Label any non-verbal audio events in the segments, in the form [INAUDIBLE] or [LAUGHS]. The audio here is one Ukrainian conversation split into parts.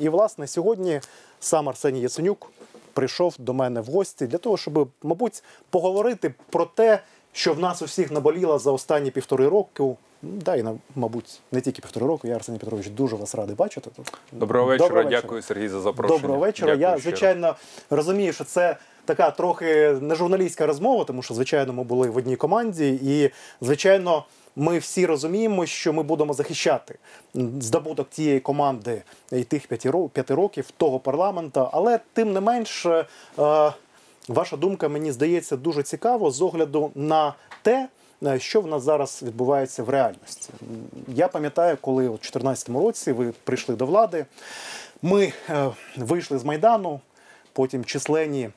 І власне сьогодні сам Арсеній Яценюк прийшов до мене в гості для того, щоб, мабуть, поговорити про те, що в нас усіх наболіло за останні півтори року. Да, і на- мабуть, не тільки півтори року. Я Арсеній Петрович дуже вас радий бачити. Доброго вечора. Доброго Дякую, Сергій, за запрошення. Доброго вечора. Дякую Я щиро. звичайно розумію, що це така трохи не журналістська розмова, тому що звичайно ми були в одній команді, і звичайно. Ми всі розуміємо, що ми будемо захищати здобуток тієї команди і тих п'яти років того парламента. Але тим не менш, е, ваша думка мені здається дуже цікаво з огляду на те, е, що в нас зараз відбувається в реальності. Я пам'ятаю, коли у 2014 році ви прийшли до влади, ми е, вийшли з Майдану, потім численні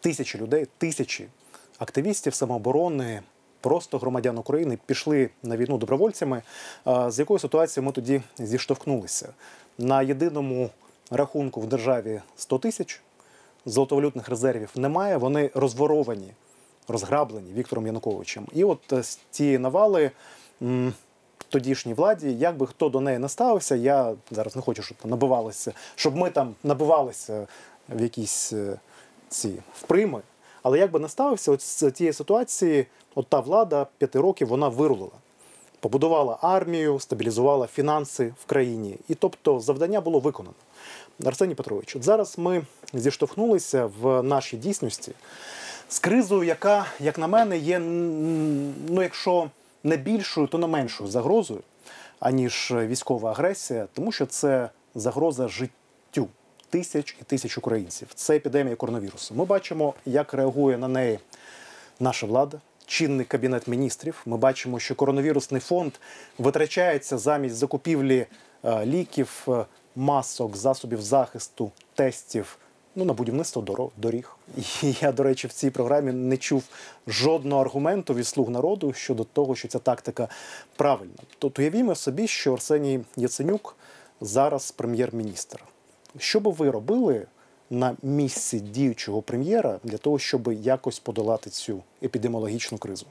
тисячі людей, тисячі активістів самооборони, просто громадян України пішли на війну добровольцями. З якою ситуацією ми тоді зіштовхнулися? На єдиному рахунку в державі 100 тисяч, золотовалютних резервів немає, вони розворовані, розграблені Віктором Януковичем. І от е, з цієї навали. Тодішній владі, як би хто до неї не ставився, я зараз не хочу, щоб набивалися, щоб ми там набивалися в якісь е, ці вприми. Але як би не ставився, от з тієї ситуації, от та влада п'яти років вона вирулила. Побудувала армію, стабілізувала фінанси в країні. І тобто завдання було виконано. Арсеній Петрович, от зараз ми зіштовхнулися в нашій дійсності з кризою, яка, як на мене, є, ну, якщо не більшою, то не меншою загрозою, аніж військова агресія, тому що це загроза життю тисяч і тисяч українців. Це епідемія коронавірусу. Ми бачимо, як реагує на неї наша влада, чинний кабінет міністрів. Ми бачимо, що коронавірусний фонд витрачається замість закупівлі е, ліків, е, масок, засобів захисту, тестів. Ну, на будівництво доро- доріг. І я, до речі, в цій програмі не чув жодного аргументу від слуг народу щодо того, що ця тактика правильна. Тобто уявімо собі, що Арсеній Яценюк зараз прем'єр-міністр. Що би ви робили на місці діючого прем'єра для того, щоб якось подолати цю епідеміологічну кризу?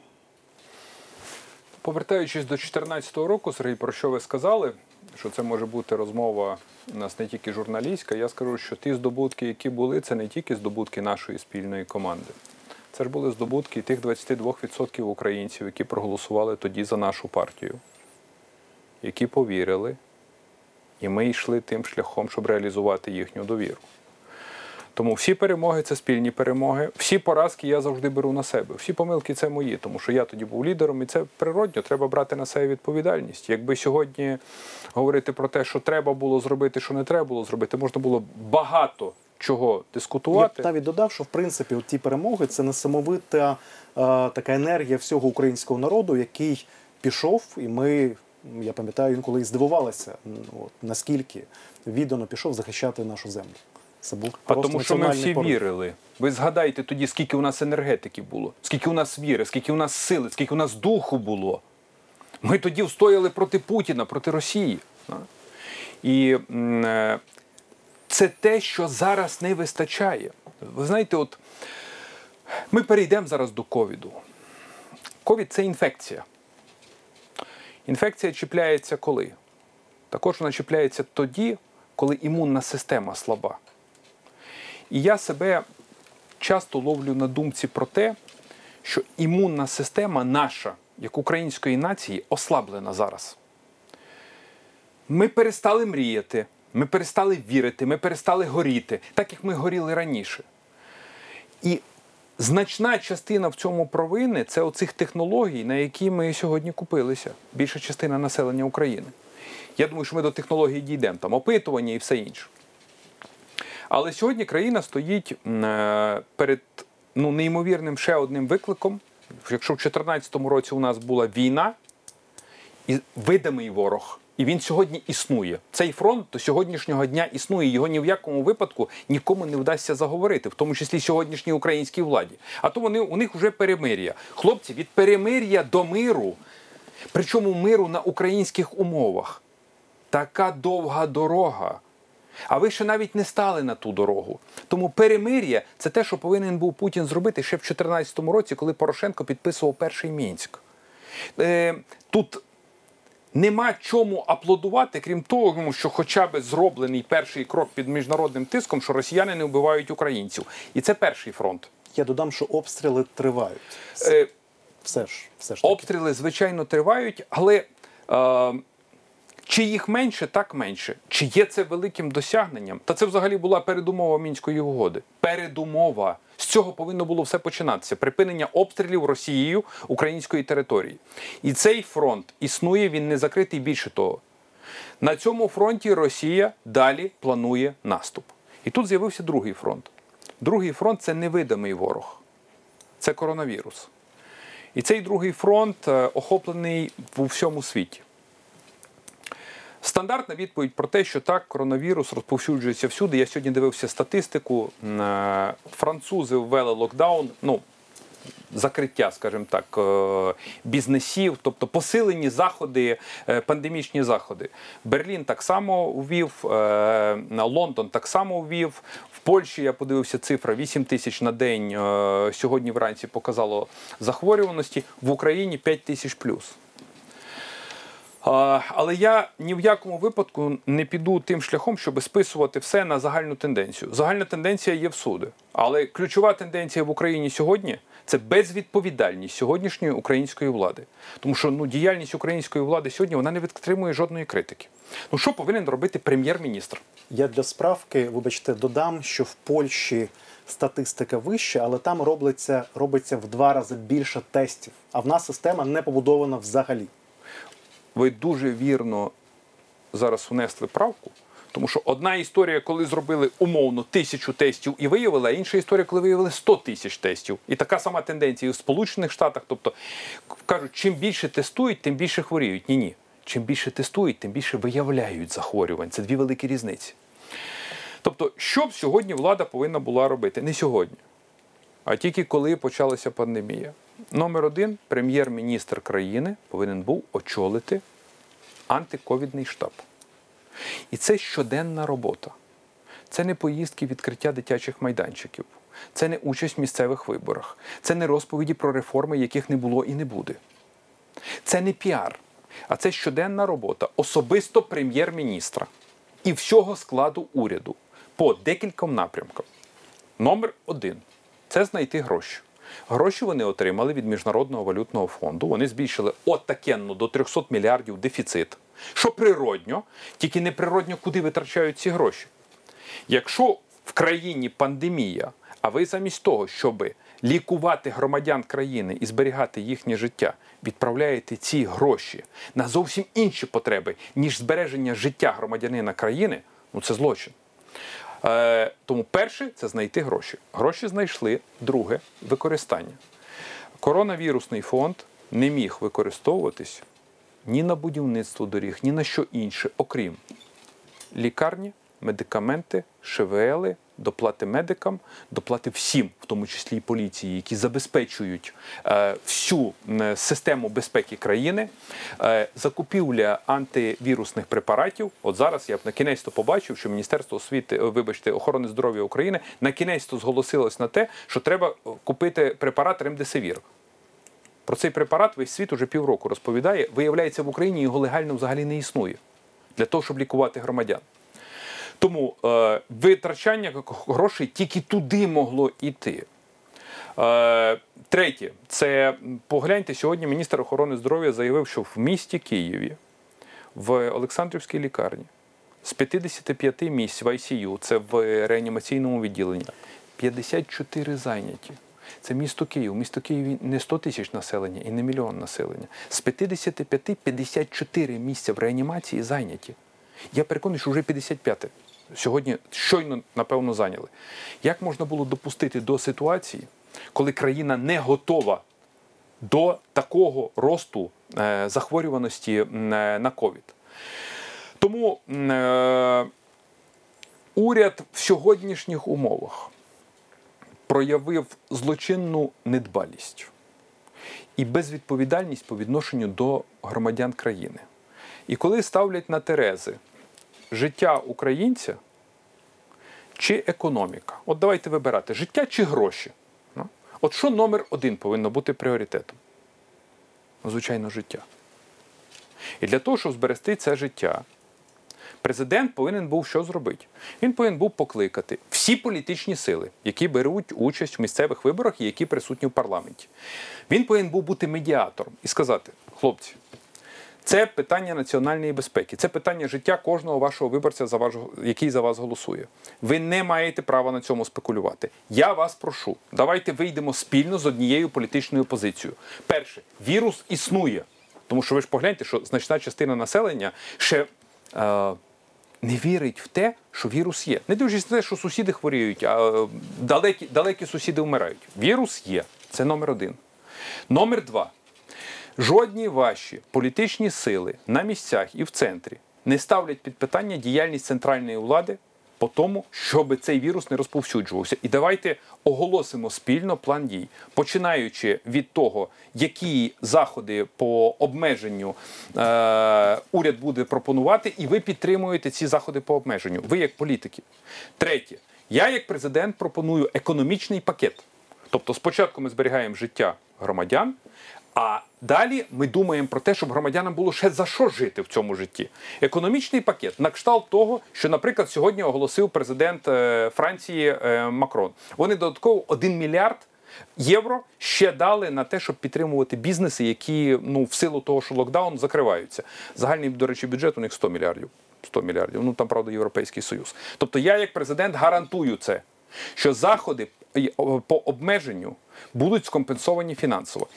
Повертаючись до 2014 року, Сергій, про що ви сказали? Що це може бути розмова у нас не тільки журналістська. Я скажу, що ті здобутки, які були, це не тільки здобутки нашої спільної команди. Це ж були здобутки тих 22% українців, які проголосували тоді за нашу партію, які повірили, і ми йшли тим шляхом, щоб реалізувати їхню довіру. Тому всі перемоги це спільні перемоги. Всі поразки я завжди беру на себе. Всі помилки це мої, тому що я тоді був лідером, і це природньо. Треба брати на себе відповідальність. Якби сьогодні говорити про те, що треба було зробити, що не треба було зробити, можна було багато чого Я б дискутувати. навіть додав, що в принципі ті перемоги це несамовита е, така енергія всього українського народу, який пішов, і ми, я пам'ятаю, інколи і здивувалися, от, наскільки віддано пішов захищати нашу землю. Це був А тому, що ми всі порив. вірили. Ви згадайте тоді, скільки у нас енергетики було, скільки у нас віри, скільки у нас сили, скільки у нас духу було. Ми тоді встояли проти Путіна, проти Росії. І е, це те, що зараз не вистачає. Ви знаєте, от ми перейдемо зараз до ковіду. Ковід це інфекція. Інфекція чіпляється коли? Також вона чіпляється тоді, коли імунна система слаба. І я себе часто ловлю на думці про те, що імунна система наша, як української нації, ослаблена зараз. Ми перестали мріяти, ми перестали вірити, ми перестали горіти, так як ми горіли раніше. І значна частина в цьому провини це оцих технологій, на які ми сьогодні купилися. Більша частина населення України. Я думаю, що ми до технологій дійдемо, там опитування і все інше. Але сьогодні країна стоїть е, перед ну, неймовірним ще одним викликом. Якщо в 2014 році у нас була війна і видимий ворог, і він сьогодні існує. Цей фронт до сьогоднішнього дня існує. Його ні в якому випадку нікому не вдасться заговорити, в тому числі сьогоднішній українській владі. А то вони у них вже перемир'я. Хлопці, від перемир'я до миру, причому миру на українських умовах. Така довга дорога. А ви ще навіть не стали на ту дорогу. Тому перемир'я це те, що повинен був Путін зробити ще в 2014 році, коли Порошенко підписував перший Мінськ. Е, тут Нема чому аплодувати, крім того, що хоча б зроблений перший крок під міжнародним тиском, що росіяни не вбивають українців. І це перший фронт. Я додам, що обстріли тривають. Все, Е, все ж, все ж таки. Обстріли, звичайно, тривають, але е, чи їх менше, так менше. Чи є це великим досягненням? Та це взагалі була передумова мінської угоди. Передумова. З цього повинно було все починатися. Припинення обстрілів Росією української території. І цей фронт існує, він не закритий більше того. На цьому фронті Росія далі планує наступ. І тут з'явився другий фронт. Другий фронт це невидимий ворог. Це коронавірус. І цей другий фронт е, охоплений у всьому світі. Стандартна відповідь про те, що так, коронавірус розповсюджується всюди. Я сьогодні дивився статистику. Е, Французи ввели локдаун. Ну, закриття, скажімо так, е, бізнесів, тобто посилені заходи, е, пандемічні заходи. Берлін так само ввів, Лондон так само ввів. В Польщі я подивився цифра 8 тисяч на день. Сьогодні вранці показало захворюваності. В Україні 5 тисяч плюс. Але я ні в якому випадку не піду тим шляхом, щоб списувати все на загальну тенденцію. Загальна тенденція є всюди. Але ключова тенденція в Україні сьогодні це безвідповідальність сьогоднішньої української влади. Тому що ну, діяльність української влади сьогодні вона не відтримує жодної критики. Ну що повинен робити прем'єр-міністр? Я для справки, вибачте, додам, що в Польщі статистика вища, але там робиться, робиться в два рази більше тестів. А в нас система не побудована взагалі. Ви дуже вірно зараз внесли правку. Тому що одна історія, коли зробили умовно тисячу тестів і виявили, а інша історія, коли виявили 100 тисяч тестів. І така сама тенденція і в Сполучених Штатах. Тобто кажуть, чим більше тестують, тим більше хворіють. Ні, ні. Чим більше тестують, тим більше виявляють захворювань. Це дві великі різниці. Тобто, що б сьогодні влада повинна була робити? Не сьогодні, а тільки коли почалася пандемія. Номер один прем'єр-міністр країни повинен був очолити антиковідний штаб. І це щоденна робота. Це не поїздки відкриття дитячих майданчиків, це не участь в місцевих виборах, це не розповіді про реформи, яких не було і не буде. Це не піар, а це щоденна робота особисто прем'єр-міністра і всього складу уряду по декільком напрямкам. Номер один це знайти гроші. Гроші вони отримали від Міжнародного валютного фонду. Вони збільшили отакенно до 300 мільярдів дефіцит. Що природньо, тільки неприродньо, куди витрачають ці гроші. Якщо в країні пандемія, а ви замість того, щоб лікувати громадян країни і зберігати їхнє життя, відправляєте ці гроші на зовсім інші потреби, ніж збереження життя громадянина країни, ну це злочин. Е, тому перше це знайти гроші. Гроші знайшли. Друге використання. Коронавірусний фонд не міг використовуватись ні на будівництво доріг, ні на що інше, окрім лікарні, медикаменти, ШВЛи, доплати медикам, доплати всім, в тому числі і поліції, які забезпечують е, всю систему безпеки країни, е, закупівля антивірусних препаратів. От зараз я б на кінець то побачив, що Міністерство освіти, е, вибачте, охорони здоров'я України на кінець то зголосилось на те, що треба купити препарат Ремдесивір. Про цей препарат весь світ уже півроку розповідає. Виявляється, в Україні його легально взагалі не існує для того, щоб лікувати громадян. Тому е, витрачання грошей тільки туди могло йти. Е, третє, це погляньте, сьогодні міністр охорони здоров'я заявив, що в місті Києві, в Олександрівській лікарні, з 55 місць в ICU, це в реанімаційному відділенні, 54 зайняті. Це місто Київ. Місто Київ не 100 тисяч населення і не мільйон населення. З 55 54 місця в реанімації зайняті. Я переконаний, що вже 55. Сьогодні щойно, напевно, зайняли. Як можна було допустити до ситуації, коли країна не готова до такого росту е, захворюваності е, на ковід? Тому е, уряд в сьогоднішніх умовах проявив злочинну недбалість і безвідповідальність по відношенню до громадян країни. І коли ставлять на терези життя українця чи економіка, от давайте вибирати життя чи гроші. Ну, От що номер один повинно бути пріоритетом? Ну, звичайно, життя. І для того, щоб зберегти це життя, президент повинен був що зробити? Він повинен був покликати всі політичні сили, які беруть участь в місцевих виборах і які присутні в парламенті. Він повинен був бути медіатором і сказати: хлопці, це питання національної безпеки, це питання життя кожного вашого виборця, за ваш, який за вас голосує. Ви не маєте права на цьому спекулювати. Я вас прошу, давайте вийдемо спільно з однією політичною позицією. Перше, вірус існує, тому що ви ж погляньте, що значна частина населення ще. Е, не вірить в те, що вірус є. Не дивлячись на те, що сусіди хворіють, а далекі, далекі сусіди вмирають. Вірус є. Це номер один. Номер два. Жодні ваші політичні сили на місцях і в центрі не ставлять під питання діяльність центральної влади по тому, щоб цей вірус не розповсюджувався. І давайте оголосимо спільно план дій, починаючи від того, які заходи по обмеженню е, уряд буде пропонувати, і ви підтримуєте ці заходи по обмеженню. Ви як політики. Третє, я як президент пропоную економічний пакет. Тобто, спочатку ми зберігаємо життя громадян, а далі ми думаємо про те, щоб громадянам було ще за що жити в цьому житті. Економічний пакет на кшталт того, що, наприклад, сьогодні оголосив президент е, Франції е, Макрон. Вони додатково 1 мільярд. Євро ще дали на те, щоб підтримувати бізнеси, які ну в силу того, що локдаун закриваються. Загальний, до речі, бюджет у них 100 мільярдів. 100 мільярдів. Ну там правда Європейський Союз. Тобто я, як президент, гарантую це, що заходи по обмеженню будуть скомпенсовані фінансово.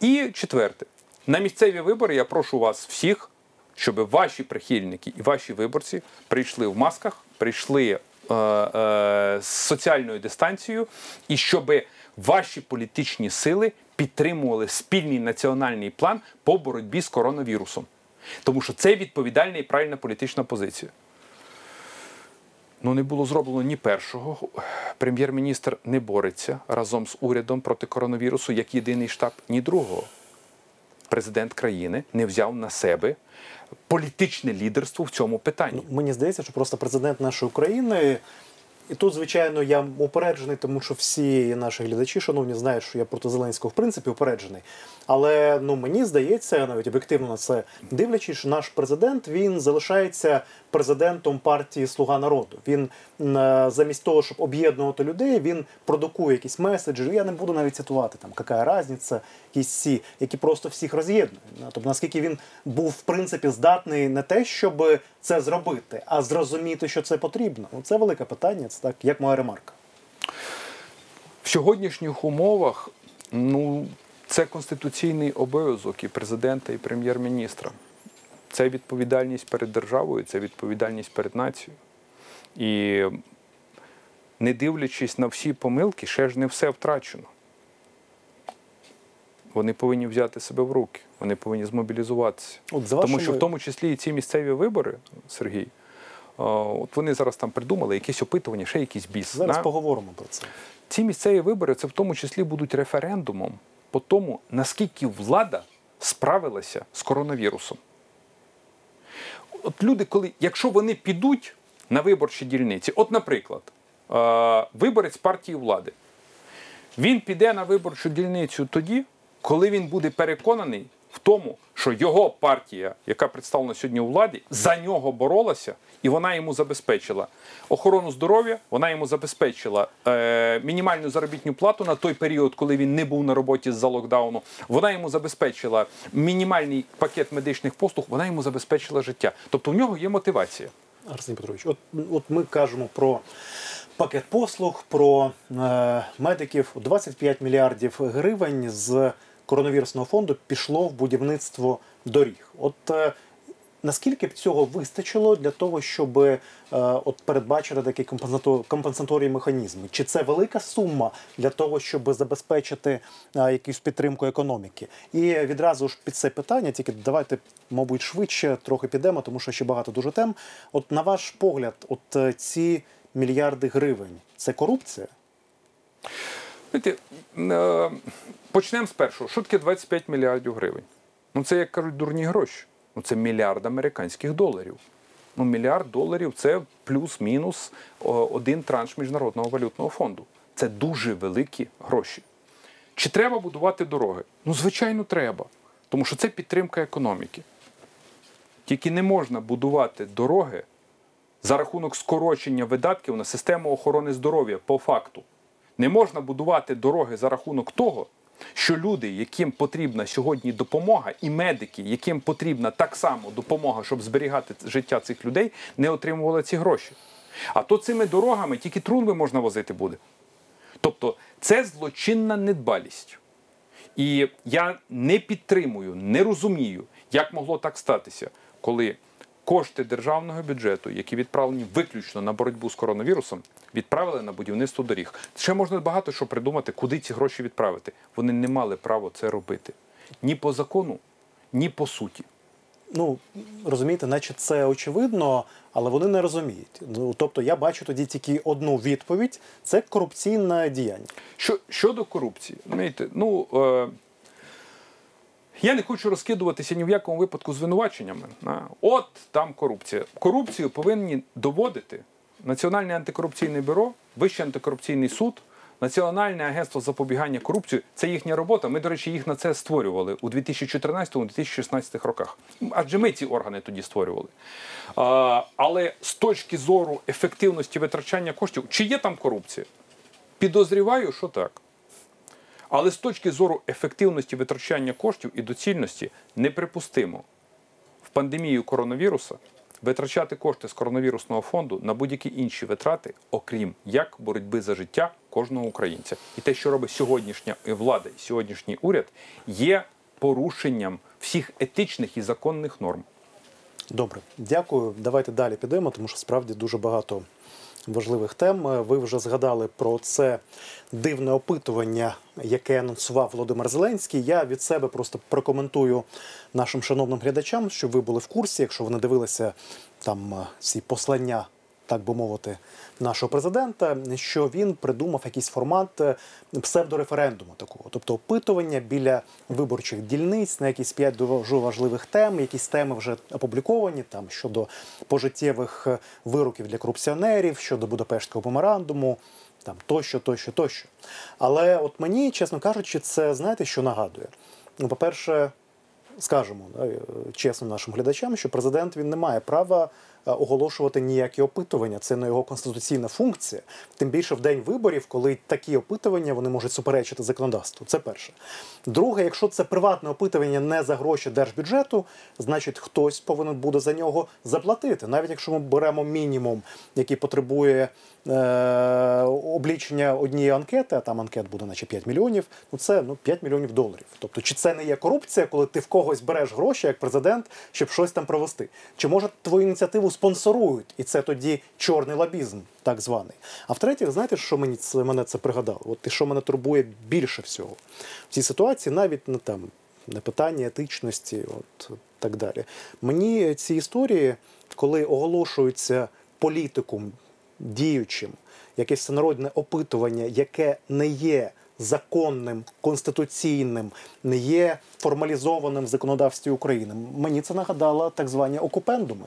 І четверте, на місцеві вибори я прошу вас всіх, щоб ваші прихильники і ваші виборці прийшли в масках, прийшли е, е, з соціальною дистанцією, і щоб ваші політичні сили підтримували спільний національний план по боротьбі з коронавірусом. Тому що це відповідальна і правильна політична позиція. Ну, не було зроблено ні першого. Прем'єр-міністр не бореться разом з урядом проти коронавірусу як єдиний штаб, ні другого. Президент країни не взяв на себе політичне лідерство в цьому питанні. Мені здається, що просто президент нашої України. І тут, звичайно, я упереджений, тому що всі наші глядачі, шановні, знають, що я проти Зеленського в принципі упереджений. Але ну мені здається, навіть об'єктивно на це дивлячись, що наш президент він залишається президентом партії Слуга народу. Він е, замість того, щоб об'єднувати людей, він продукує якісь меседжі. Я не буду навіть цитувати там, яка різниця, якісь ці, які просто всіх роз'єднують. Тобто, наскільки він був в принципі здатний не те, щоб це зробити, а зрозуміти, що це потрібно. Ну, це велике питання. Це так, як моя ремарка. В сьогоднішніх умовах, ну, це конституційний обов'язок і президента, і прем'єр-міністра. Це відповідальність перед державою, це відповідальність перед нацією. І не дивлячись на всі помилки, ще ж не все втрачено. Вони повинні взяти себе в руки, вони повинні змобілізуватися. От за Тому вашими- що в тому числі і ці місцеві вибори, Сергій, от вони зараз там придумали якісь опитування, ще якийсь біс. Зараз да? поговоримо про це. Ці місцеві вибори це в тому числі будуть референдумом по тому, наскільки влада справилася з коронавірусом. От люди, коли, якщо вони підуть на виборчі дільниці, от, наприклад, е, виборець партії влади, він піде на виборчу дільницю тоді, коли він буде переконаний в тому, що його партія, яка представлена сьогодні у владі, за нього боролася, і вона йому забезпечила охорону здоров'я, вона йому забезпечила е, мінімальну заробітну плату на той період, коли він не був на роботі з-за локдауну. Вона йому забезпечила мінімальний пакет медичних послуг, вона йому забезпечила життя. Тобто у нього є мотивація. Арсеній Петрович, от, от ми кажемо про пакет послуг, про е, медиків. 25 мільярдів гривень з коронавірусного фонду пішло в будівництво доріг. От е, наскільки б цього вистачило для того, щоб е, от передбачити такі компенсато- компенсаторні механізми? Чи це велика сума для того, щоб забезпечити е, якусь підтримку економіки? І відразу ж під це питання, тільки давайте, мабуть, швидше трохи підемо, тому що ще багато дуже тем. От на ваш погляд, от е, ці мільярди гривень це корупція? Е, почнемо з першого. Що таке 25 мільярдів гривень? Ну, це, як кажуть, дурні гроші. Ну, це мільярд американських доларів. Ну, мільярд доларів це плюс-мінус один транш Міжнародного валютного фонду. Це дуже великі гроші. Чи треба будувати дороги? Ну, звичайно, треба. Тому що це підтримка економіки. Тільки не можна будувати дороги за рахунок скорочення видатків на систему охорони здоров'я по факту. Не можна будувати дороги за рахунок того, що люди, яким потрібна сьогодні допомога, і медики, яким потрібна так само допомога, щоб зберігати життя цих людей, не отримували ці гроші. А то цими дорогами тільки трунви можна возити буде. Тобто це злочинна недбалість. І я не підтримую, не розумію, як могло так статися, коли кошти державного бюджету, які відправлені виключно на боротьбу з коронавірусом, відправили на будівництво доріг. Ще можна багато що придумати, куди ці гроші відправити. Вони не мали права це робити ні по закону, ні по суті. Ну розумієте, наче це очевидно, але вони не розуміють. Ну тобто, я бачу тоді тільки одну відповідь: це корупційне діяння. Що, щодо корупції, знаєте, ну е, я не хочу розкидуватися ні в якому випадку звинуваченнями. От там корупція. Корупцію повинні доводити Національне антикорупційне бюро, Вищий антикорупційний суд, Національне агентство запобігання корупції. Це їхня робота. Ми, до речі, їх на це створювали у 2014-2016 роках. Адже ми ці органи тоді створювали. Але з точки зору ефективності витрачання коштів, чи є там корупція? Підозріваю, що так. Але з точки зору ефективності витрачання коштів і доцільності неприпустимо в пандемію коронавіруса витрачати кошти з коронавірусного фонду на будь-які інші витрати, окрім як боротьби за життя кожного українця. І те, що робить сьогоднішня влада і сьогоднішній уряд, є порушенням всіх етичних і законних норм. Добре, дякую. Давайте далі підемо, тому що справді дуже багато важливих тем. Ви вже згадали про це дивне опитування, яке анонсував Володимир Зеленський. Я від себе просто прокоментую нашим шановним глядачам, щоб ви були в курсі, якщо вони дивилися там е, ці послання. Так би мовити, нашого президента, що він придумав якийсь формат е, псевдореферендуму такого, тобто опитування біля виборчих дільниць на якісь п'ять дуже важливих тем, якісь теми вже опубліковані там щодо пожиттєвих е, вироків для корупціонерів, щодо Будапештського меморандуму, там тощо, тощо, тощо. Але от мені, чесно кажучи, це знаєте, що нагадує? Ну, по-перше, скажемо да, е, чесно нашим глядачам, що президент він не має права оголошувати ніякі опитування. Це не його конституційна функція. Тим більше в день виборів, коли такі опитування вони можуть суперечити законодавству. Це перше. Друге, якщо це приватне опитування не за гроші держбюджету, значить хтось повинен буде за нього заплатити. Навіть якщо ми беремо мінімум, який потребує е, облічення однієї анкети, а там анкет буде, наче 5 мільйонів. Ну це ну 5 мільйонів доларів. Тобто, чи це не є корупція, коли ти в когось береш гроші як президент, щоб щось там провести? Чи може твою ініціативу спонсорують, і це тоді чорний лобізм, так званий? А в-третє, знаєте, що мені це мене це пригадало? От і що мене турбує більше всього в цій ситуації, навіть не там не питання етичності, от так далі. Мені ці історії, коли оголошуються політикум діючим, якесь всенародне опитування, яке не є законним, конституційним, не є формалізованим в законодавстві України. Мені це нагадало так звані окупендуми.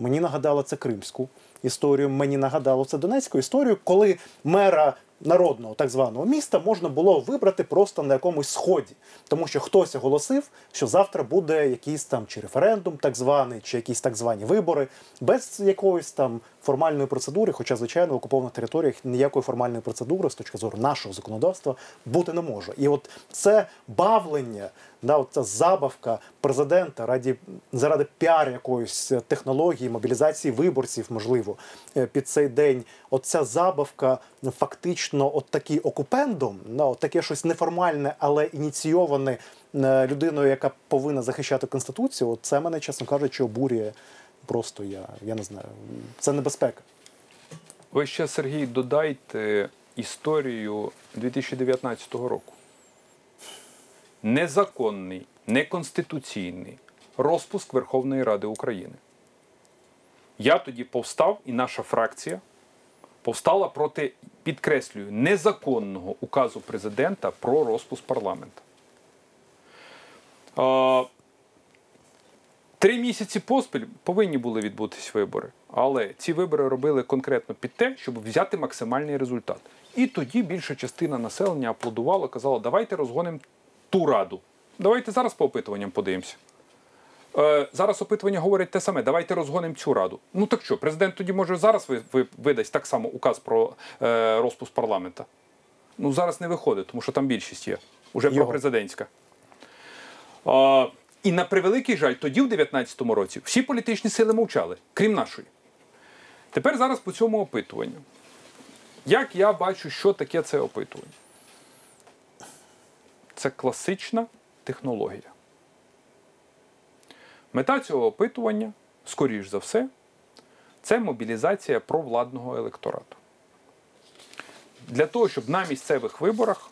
Мені нагадало це кримську історію. Мені нагадало це донецьку історію, коли мера народного так званого міста можна було вибрати просто на якомусь сході, тому що хтось оголосив, що завтра буде якийсь там чи референдум, так званий, чи якісь так звані вибори, без якоїсь там формальної процедури, хоча, звичайно, в окупованих територіях ніякої формальної процедури з точки зору нашого законодавства бути не може. І от це бавлення, да, от ця забавка президента раді заради піар якоїсь технології, мобілізації виборців, можливо, е, під цей день. Оця забавка фактично, от такий окупендом, да, от таке щось неформальне, але ініційоване е, людиною, яка повинна захищати конституцію. От це мене, чесно кажучи, обурює. Просто я, я не знаю. Це небезпека. Ви ще, Сергій, додайте історію 2019 року. Незаконний, неконституційний розпуск Верховної Ради України. Я тоді повстав, і наша фракція повстала проти, підкреслюю, незаконного указу президента про розпуск парламенту. Три місяці поспіль повинні були відбутись вибори, але ці вибори робили конкретно під те, щоб взяти максимальний результат. І тоді більша частина населення аплодувала, казала, давайте розгонимо ту раду. Давайте зараз по опитуванням подивимося. Е, зараз опитування говорять те саме. Давайте розгонимо цю раду. Ну так що, президент тоді може зараз ви, ви, видасть так само указ про е, розпуск парламента. Ну зараз не виходить, тому що там більшість є. Уже Його. пропрезидентська. А, і на превеликий жаль, тоді, в 19-му році, всі політичні сили мовчали, крім нашої. Тепер зараз по цьому опитуванню. Як я бачу, що таке це опитування? Це класична технологія. Мета цього опитування, скоріш за все, це мобілізація провладного електорату. Для того, щоб на місцевих виборах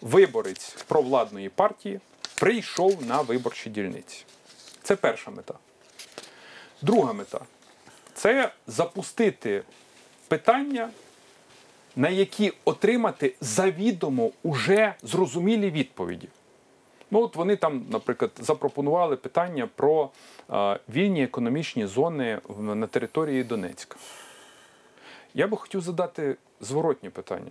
виборець провладної партії прийшов на виборчі дільниці. Це перша мета. Друга мета це запустити питання, на які отримати завідомо уже зрозумілі відповіді. Ну, от вони там, наприклад, запропонували питання про е, вільні економічні зони на території Донецька. Я би хотів задати зворотнє питання.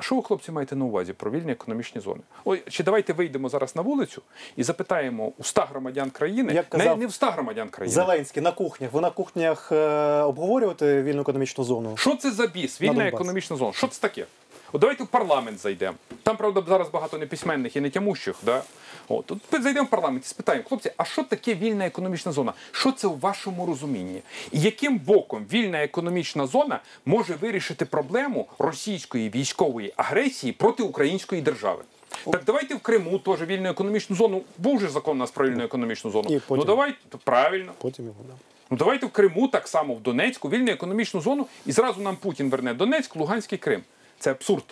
Що ви, хлопці, маєте на увазі про вільні економічні зони? Ой, чи давайте вийдемо зараз на вулицю і запитаємо у 100 громадян країни, Як не, казав не в 100 громадян країни. Зеленський на кухнях. Ви на кухнях е, обговорювати вільну економічну зону? Що це за біс? Вільна економічна зона. Що це таке? От давайте в парламент зайдемо. Там, правда, зараз багато неписьменних і нетямущих. Да? От, от зайдемо в парламент і спитаємо, хлопці, а що таке вільна економічна зона? Що це у вашому розумінні? І яким боком вільна економічна зона може вирішити проблему російської військової агресії проти української держави? Так давайте в Криму теж вільну економічну зону. Був же закон у нас про вільну економічну зону. І потім- Ну давайте правильно. Потім його да. Ну давайте в Криму так само, в Донецьку, вільну економічну зону, і зразу нам Путін верне Донецьк, Луганський Крим. Це абсурд.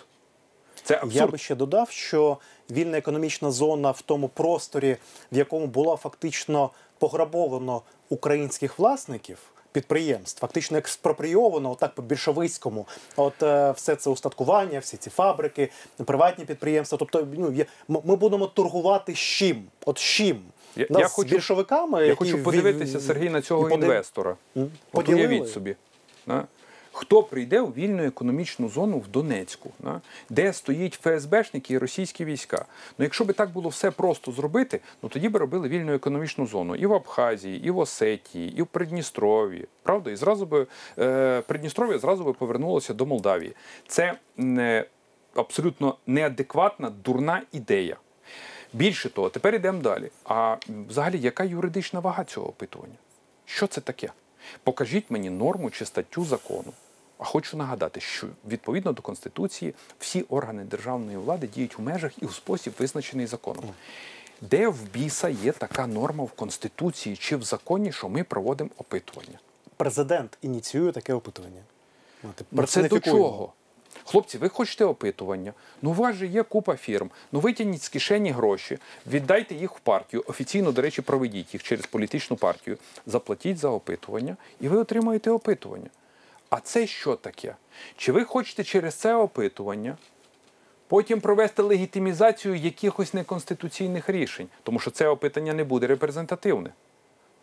Це Я би ще додав, що вільна економічна зона в тому просторі, в якому було фактично пограбовано українських власників. Підприємств фактично експропрійовано отак по більшовицькому. От е, все це устаткування, всі ці фабрики, приватні підприємства. Тобто, ну є- ми будемо торгувати з чим? От з чим? Я- Нас я з хочу- більшовиками, Я які хочу подивитися, Сергій, на цього і інвестора. М, От уявіть собі. Да? Хто прийде у вільну економічну зону в Донецьку, де стоїть ФСБшники і російські війська? Ну, якщо би так було все просто зробити, ну тоді би робили вільну економічну зону і в Абхазії, і в Осетії, і в Придністров'ї. Правда? І зразу би е, Придністров'я зразу би повернулося до Молдавії. Це не, абсолютно неадекватна, дурна ідея. Більше того, тепер йдемо далі. А взагалі, яка юридична вага цього опитування? Що це таке? Покажіть мені норму чи статтю закону. А хочу нагадати, що відповідно до Конституції всі органи державної влади діють у межах і у спосіб, визначений законом. Де в біса є така норма в Конституції чи в законі, що ми проводимо опитування? Президент ініціює таке опитування. Ну, це до чого? Хлопці, ви хочете опитування? Ну, у вас же є купа фірм. Ну витягніть з кишені гроші, віддайте їх в партію. Офіційно, до речі, проведіть їх через політичну партію. Заплатіть за опитування, і ви отримаєте опитування. А це що таке? Чи ви хочете через це опитування потім провести легітимізацію якихось неконституційних рішень? Тому що це опитання не буде репрезентативне.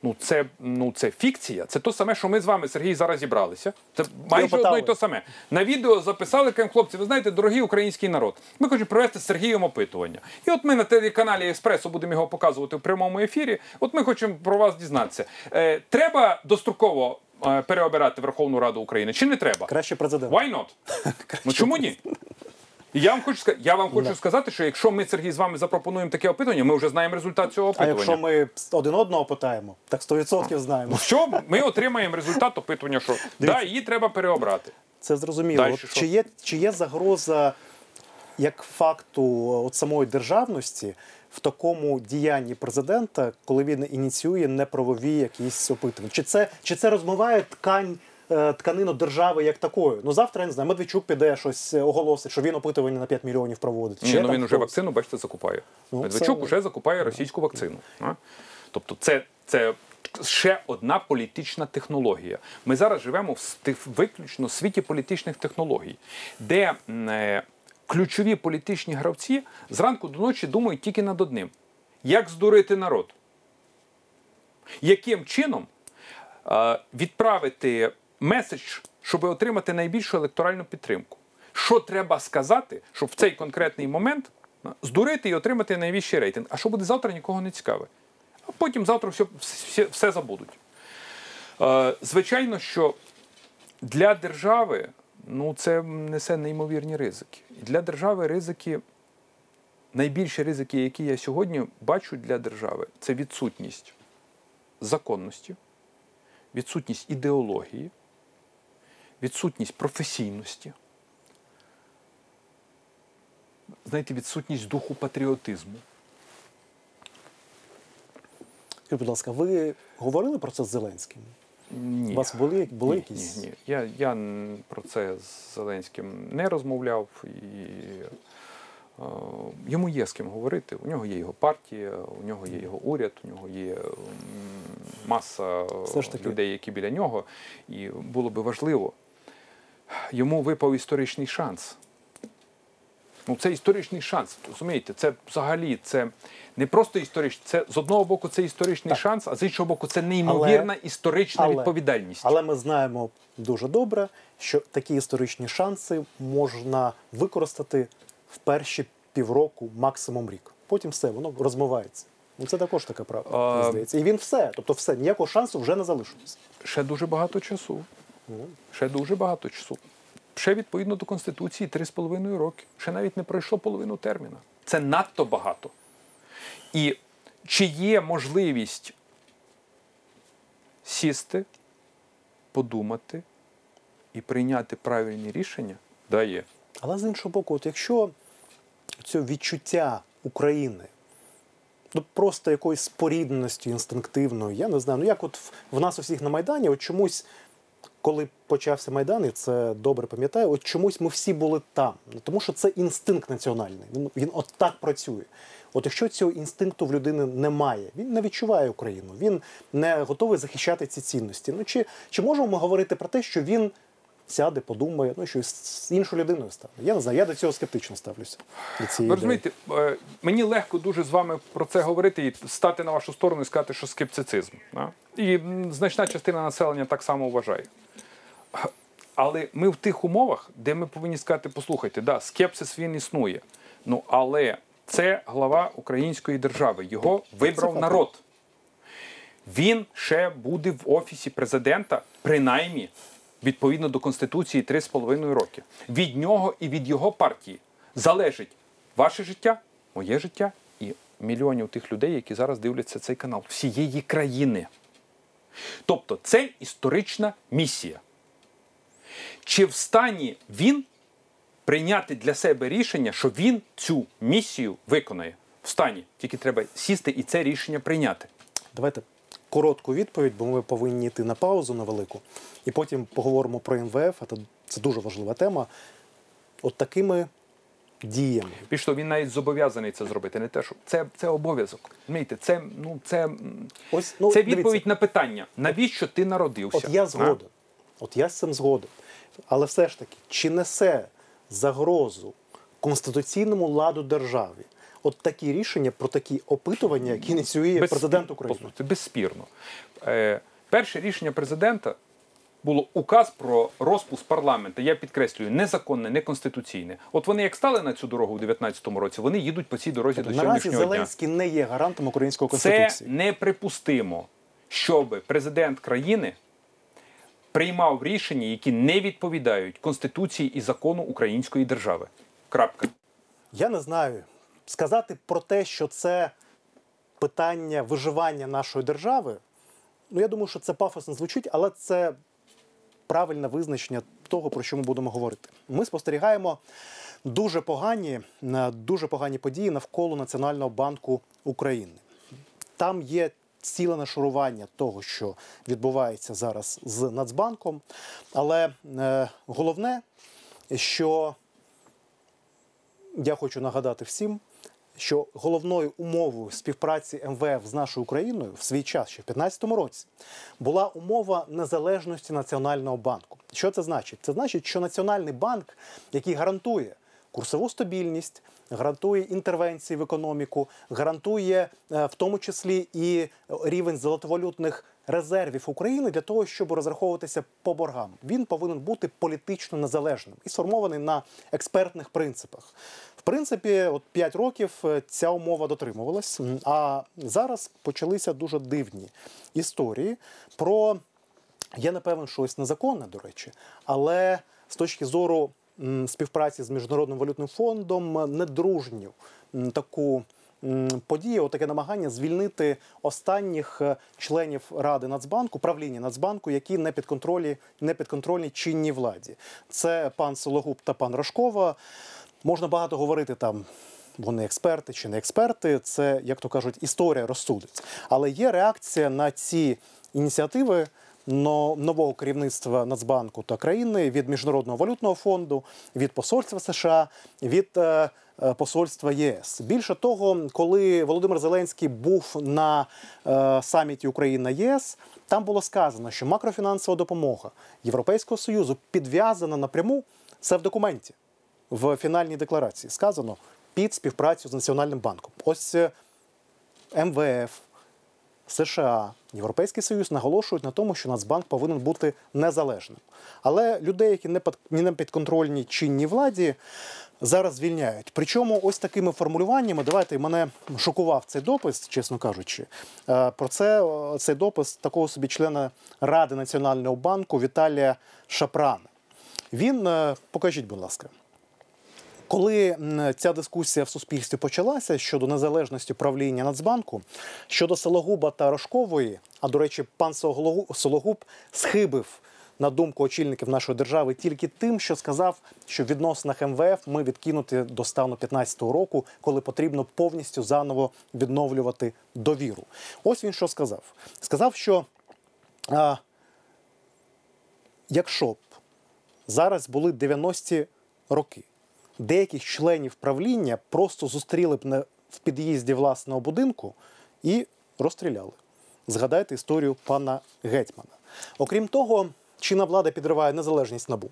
Ну це, ну, це фікція. Це то саме, що ми з вами, Сергій, зараз зібралися. Це майже одно і то саме. На відео записали, кажемо, хлопці, ви знаєте, дорогий український народ, ми хочемо провести з Сергієм опитування. І от ми на телеканалі Еспресо будемо його показувати в прямому ефірі. От ми хочемо про вас дізнатися. Е, треба достроково переобирати Верховну Раду України чи не треба? Краще президент. Why not? [LAUGHS] Ну чому ні? Я вам хочу сказати, я вам хочу сказати, що якщо ми Сергій з вами запропонуємо таке опитування, ми вже знаємо результат цього А якщо ми один одного питаємо, так 100% знаємо. Ну що ми отримаємо результат опитування, що [LAUGHS] да, її треба переобрати. Це зрозуміло. Дальше От чи, є, чи є загроза як факту от самої державності в такому діянні президента, коли він ініціює неправові якісь опитування? Чи це, чи це розмиває ткань? е, Тканину держави як такою. Ну завтра я не знаю, Медведчук піде щось оголосить, що він опитування на 5 мільйонів проводить. Ні, ну він вже вакцину, бачите, закупає. Ну, Медведчук це- вже закупає російську вакцину. А? Тобто, це, це ще одна політична технологія. Ми зараз живемо в виключно світі політичних технологій, де е, ключові політичні гравці зранку до ночі думають тільки над одним: як здурити народ. Яким чином відправити меседж, щоб отримати найбільшу електоральну підтримку? Що треба сказати, щоб в цей конкретний момент здурити і отримати найвищий рейтинг? А що буде завтра, нікого не цікавить. а потім завтра все, все, все забудуть. Звичайно, що для держави ну, це несе неймовірні ризики. Для держави ризики, найбільші ризики, які я сьогодні бачу для держави, це відсутність законності, відсутність ідеології, відсутність професійності, знаєте, відсутність духу патріотизму. Будь ласка, ви говорили про це з Зеленським? Ні. У вас були, були ні, якісь? Ні, ні. Я, я про це з Зеленським не розмовляв і е, йому є з ким говорити. У нього є його партія, у нього є його уряд, у нього є маса людей, які біля нього. І було би важливо. Йому випав історичний шанс. Ну, це історичний шанс. Розумієте, це взагалі це не просто історичний, це з одного боку це історичний Так. шанс, а з іншого боку, це неймовірна історична але- відповідальність. Але ми знаємо дуже добре, що такі історичні шанси можна використати в перші півроку, максимум рік. Потім все, воно розмивається. Ну це також така правда, А- здається. І він все, тобто все, ніякого шансу вже не залишилось. ще дуже багато часу. Ну, Ще дуже багато часу. Ще відповідно до Конституції 3,5 роки. Ще навіть не пройшло половину терміна. Це надто багато. І чи є можливість сісти, подумати і прийняти правильні рішення? Да, є. Але з іншого боку, от якщо це відчуття України, ну просто якоюсь спорідненістю інстинктивною, я не знаю, ну як от в нас усіх на Майдані, от чомусь, коли почався Майдан, і це добре пам'ятаю, от чомусь ми всі були там. Ну, Тому що це інстинкт національний. Він, він от так працює. От якщо цього інстинкту в людини немає, він не відчуває Україну, він не готовий захищати ці цінності. Ну чи, чи можемо ми говорити про те, що він сяде, подумає, ну щось з іншою людиною стане? Я не знаю, я до цього скептично ставлюся. Ви розумієте, е, мені легко дуже з вами про це говорити і стати на вашу сторону і сказати, що скептицизм. Да? І значна частина населення так само вважає. Але ми в тих умовах, де ми повинні сказати, послухайте, да, скепсис він існує. Ну але це глава української держави. Його вибрав народ. Він ще буде в офісі президента, принаймні, відповідно до Конституції 3,5 роки. Від нього і від його партії залежить ваше життя, моє життя і мільйонів тих людей, які зараз дивляться цей канал, всієї країни. Тобто це історична місія. Чи в стані він прийняти для себе рішення, що він цю місію виконає? В стані. Тільки треба сісти і це рішення прийняти. Давайте коротку відповідь, бо ми повинні йти на паузу на велику, і потім поговоримо про МВФ. Це, це дуже важлива тема. От такими діями. Того, він навіть зобов'язаний це зробити. Не те, що це, це обов'язок. Розумієте, це, ну, це, Ось ну це дивіться, відповідь на питання, навіщо ти народився? От я згоден. От я з цим згоден. Але все ж таки, чи несе загрозу конституційному ладу держави? От такі рішення про такі опитування, які ініціює Без- президент України. Послухайте, безспірно. Е, перше рішення президента було указ про розпуск парламенту. Я підкреслюю, незаконне, неконституційне. От вони як стали на цю дорогу у 2019 році, вони їдуть по цій дорозі до Тобто Наразі сьогоднішнього дня. Зеленський не є гарантом української Це конституції. неприпустимо, щоб президент країни приймав рішення, які не відповідають Конституції і закону української держави. Крапка. Я не знаю. Сказати про те, що це питання виживання нашої держави. Ну, я думаю, що це пафосно звучить, але це правильне визначення того, про що ми будемо говорити. Ми спостерігаємо дуже погані, е, дуже погані події навколо Національного банку України. Там є ціле нашарування того, що відбувається зараз з Нацбанком. Але е, головне, що я хочу нагадати всім, що головною умовою співпраці МВФ з нашою Україною в свій час, ще в 2015 році, була умова незалежності Національного банку. Що це значить? Це значить, що Національний банк, який гарантує курсову стабільність, гарантує інтервенції в економіку, гарантує е, в тому числі і рівень золотовалютних резервів України для того, щоб розраховуватися по боргам. Він повинен бути політично незалежним і сформований на експертних принципах. В принципі, от 5 років е, ця умова дотримувалась. А зараз почалися дуже дивні історії про я не певен, що ось незаконне, до речі, але з точки зору співпраці з міжнародним валютним фондом е, недружню таку подію, таке намагання звільнити останніх е, членів ради Нацбанку, правління Нацбанку, які не підконтролі, не підконтрольні чинній владі. Це пан Сологуб та пан Рожкова. Можна багато говорити там. Вони експерти чи не експерти, це, як то кажуть, історія розсудить. Але є реакція на ці ініціативи нового керівництва Нацбанку та країни від Міжнародного валютного фонду, від посольства США, від е, е, посольства ЄС. Більше того, коли Володимир Зеленський був на е, саміті Україна ЄС, там було сказано, що макрофінансова допомога Європейського союзу підв'язана напряму. Це в документі в фінальній декларації сказано під співпрацю з Національним банком. Ось МВФ, США, Європейський Союз наголошують на тому, що Нацбанк повинен бути незалежним. Але людей, які не під- не підконтрольні чинній владі, зараз звільняють. Причому ось такими формулюваннями, давайте мене шокував цей допис, чесно кажучи. Е, Про це цей допис такого собі члена Ради Національного банку Віталія Шапрана. Він, е, покажіть, будь ласка. Коли ця дискусія в суспільстві почалася щодо незалежності правління Нацбанку, щодо Сологуба та Рожкової, а до речі, пан Сологуб схибив на думку очільників нашої держави тільки тим, що сказав, що в відносинах МВФ ми відкинуті до стану 15-го року, коли потрібно повністю заново відновлювати довіру. Ось він що сказав: сказав, що а, якщо б зараз були 90-ті роки. Деяких членів правління просто зустріли б на, в під'їзді власного будинку і розстріляли. Згадайте історію пана гетьмана. Окрім того, чинна влада підриває незалежність набу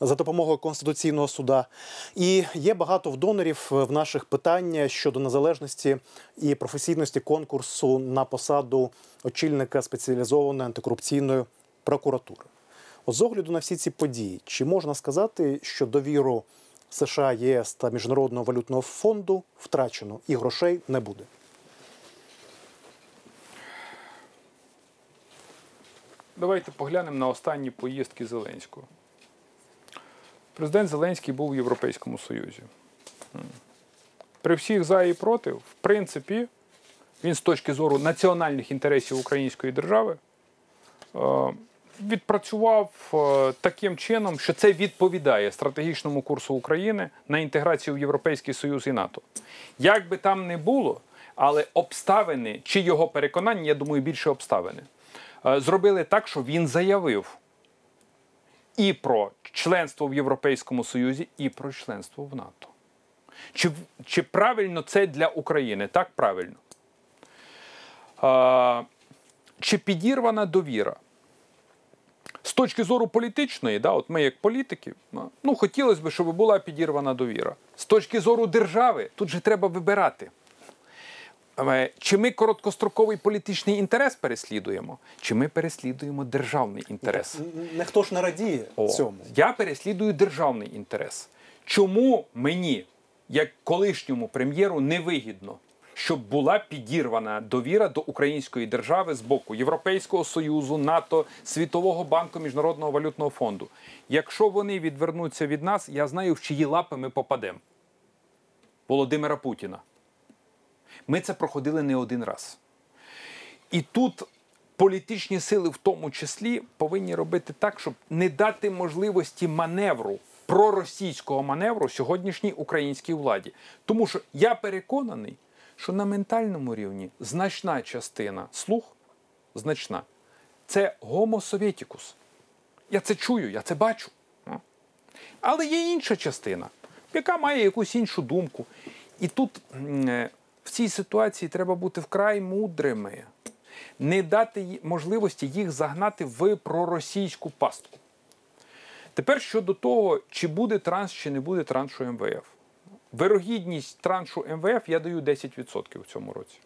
за допомогою Конституційного суда. І є багато донорів в наших питання щодо незалежності і професійності конкурсу на посаду очільника спеціалізованої антикорупційної прокуратури. От з огляду на всі ці події, чи можна сказати, що довіру США, ЄС та Міжнародного валютного фонду втрачено і грошей не буде? Давайте поглянемо на останні поїздки Зеленського. Президент Зеленський був у Європейському Союзі. При всіх за і проти, в принципі, він з точки зору національних інтересів української держави е, відпрацював е, таким чином, що це відповідає стратегічному курсу України на інтеграцію в Європейський Союз і НАТО. Як би там не було, але обставини чи його переконання, я думаю, більше обставини, е, зробили так, що він заявив і про членство в Європейському Союзі, і про членство в НАТО. Чи, чи правильно це для України? Так правильно. А, чи підірвана довіра? Точки зору політичної, да, от ми як політики, ну хотілося б, щоб була підірвана довіра. З точки зору держави, тут же треба вибирати. Е, Чи ми короткостроковий політичний інтерес переслідуємо, чи ми переслідуємо державний інтерес? Н- Ніхто ж не радіє О, цьому. Я переслідую державний інтерес. Чому мені, як колишньому прем'єру, невигідно, щоб була підірвана довіра до української держави з боку Європейського Союзу, НАТО, Світового банку, Міжнародного валютного фонду? Якщо вони відвернуться від нас, я знаю, в чиї лапи ми попадемо. Володимира Путіна. Ми це проходили не один раз. І тут політичні сили, в тому числі, повинні робити так, щоб не дати можливості маневру, проросійського маневру сьогоднішній українській владі. Тому що я переконаний, що на ментальному рівні значна частина слух, значна, це гомо советікус. Я це чую, я це бачу. Але є інша частина, яка має якусь іншу думку. І тут е, в цій ситуації треба бути вкрай мудрими, не дати можливості їх загнати в проросійську пастку. Тепер щодо того, чи буде транш, чи не буде траншу МВФ. Вирогідність траншу МВФ я даю 10% в цьому році.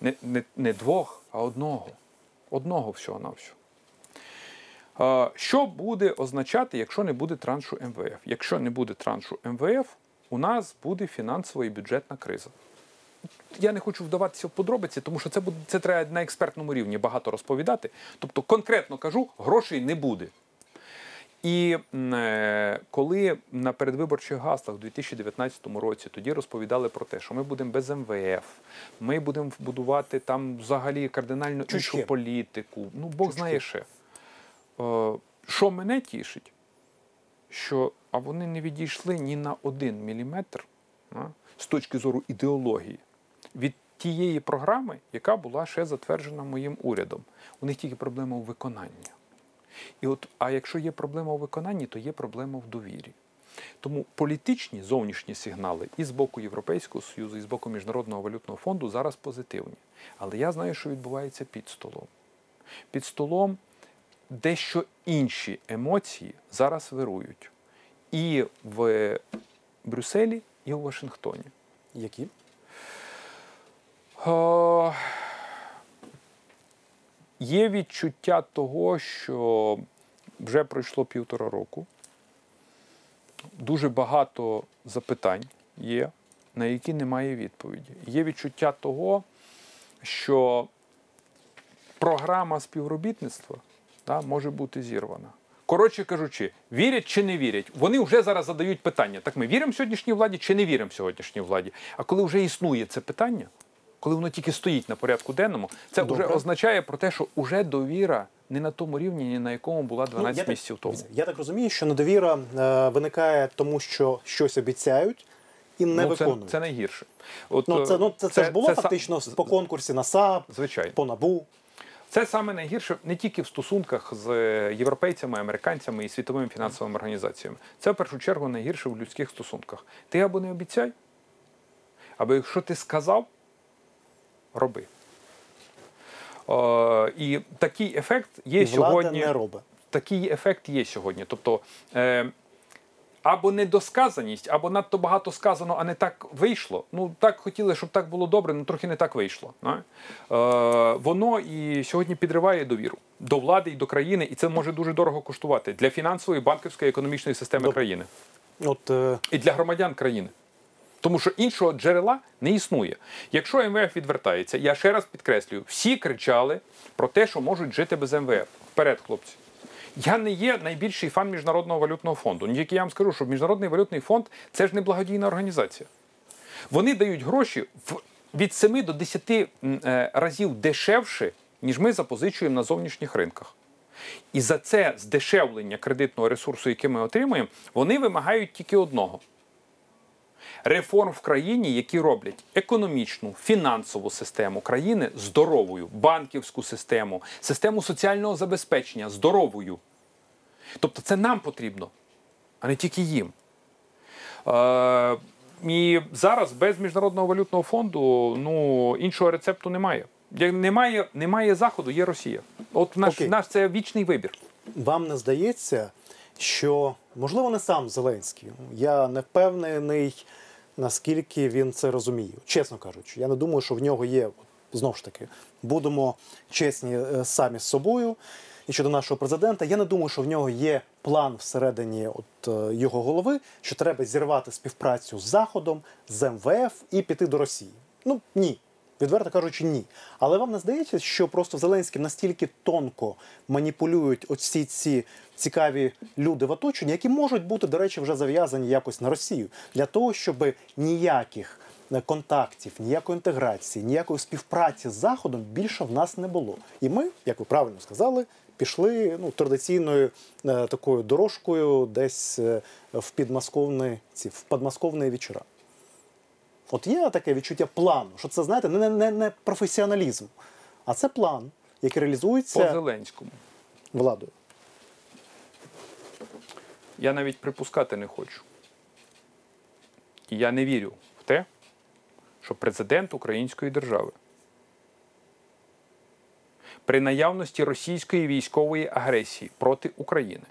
Не, не, не двох, а одного. Одного всього на всього. Що буде означати, якщо не буде траншу МВФ? Якщо не буде траншу МВФ, у нас буде фінансова і бюджетна криза. Я не хочу вдаватися в подробиці, тому що це буде це треба на експертному рівні багато розповідати. Тобто, конкретно кажу, грошей не буде. І е, коли на передвиборчих гаслах у 2019 році тоді розповідали про те, що ми будемо без МВФ, ми будемо будувати там взагалі кардинально Чучки. іншу політику. Ну, Бог Чучки. знає ще. Е, що мене тішить, що а вони не відійшли ні на один міліметр а, з точки зору ідеології від тієї програми, яка була ще затверджена моїм урядом. У них тільки проблема у виконанні. І от, а якщо є проблема у виконанні, то є проблема в довірі. Тому політичні зовнішні сигнали і з боку Європейського Союзу, і з боку Міжнародного валютного фонду зараз позитивні. Але я знаю, що відбувається під столом. Під столом дещо інші емоції зараз вирують і в Брюсселі, і у Вашингтоні. Які? Е, Є відчуття того, що вже пройшло півтора року. Дуже багато запитань є, на які немає відповіді. Є відчуття того, що програма співробітництва да, може бути зірвана. Коротше кажучи, вірять чи не вірять, вони вже зараз задають питання: так ми віримо сьогоднішній владі чи не віримо сьогоднішній владі. А коли вже існує це питання, коли воно тільки стоїть на порядку денному, це Добре. вже означає про те, що вже довіра не на тому рівні, ні на якому була 12 Ну, я місяців так, тому. Я так розумію, що недовіра е, виникає тому, що щось обіцяють і не ну, виконують. це найгірше. От, ну, це, ну, це, це, ж було са- фактично по конкурсі на САП, Звичайно. по НАБУ. Це саме найгірше не тільки в стосунках з європейцями, американцями і світовими фінансовими організаціями. Це в першу чергу найгірше в людських стосунках. Ти або не обіцяй, або якщо ти сказав, роби. Е, і такий ефект є І сьогодні. не робить. Такий ефект є сьогодні. Тобто е, або недосказаність, або надто багато сказано, а не так вийшло. Ну так хотіли, щоб так було добре, але трохи не так вийшло. Е, воно і сьогодні підриває довіру до влади і до країни, і це може дуже дорого коштувати для фінансової, банківської, економічної системи Добре. країни От е, і для громадян країни. Тому що іншого джерела не існує. Якщо МВФ відвертається, я ще раз підкреслюю, всі кричали про те, що можуть жити без МВФ. Вперед, хлопці. Я не є найбільший фан Міжнародного валютного фонду. Тільки я вам скажу, що Міжнародний валютний фонд це ж не благодійна організація. Вони дають гроші в від 7 до 10 е, разів дешевше, ніж ми запозичуємо на зовнішніх ринках. І за це здешевлення кредитного ресурсу, який ми отримуємо, вони вимагають тільки одного реформ в країні, які роблять економічну, фінансову систему країни здоровою, банківську систему, систему соціального забезпечення здоровою. Тобто це нам потрібно, а не тільки їм. Е, і зараз без Міжнародного валютного фонду ну, іншого рецепту немає. Немає, немає заходу, є Росія. От наш, Окей. наш це вічний вибір. вам не здається, що можливо не сам Зеленський. Я не впевнений, наскільки він це розуміє. Чесно кажучи, я не думаю, що в нього є знову ж таки. Будемо чесні е, самі з собою. І щодо нашого президента, я не думаю, що в нього є план всередині от, е, його голови, що треба зірвати співпрацю з Заходом, з МВФ і піти до Росії. Ну ні. Відверто кажучи, ні. Але вам не здається, що просто Зеленським настільки тонко маніпулюють оці ці цікаві люди в оточенні, які можуть бути, до речі, вже зав'язані якось на Росію, для того, щоб ніяких е, контактів, ніякої інтеграції, ніякої співпраці з Заходом більше в нас не було. І ми, як ви правильно сказали, пішли ну, традиційною е, такою дорожкою десь е, в підмосковні, ці, в підмосковні вечора. От є таке відчуття плану, що це, знаєте, не, не, не професіоналізм, а це план, який реалізується По Зеленському. владою. Я навіть припускати не хочу. І я не вірю в те, що президент Української держави при наявності російської військової агресії проти України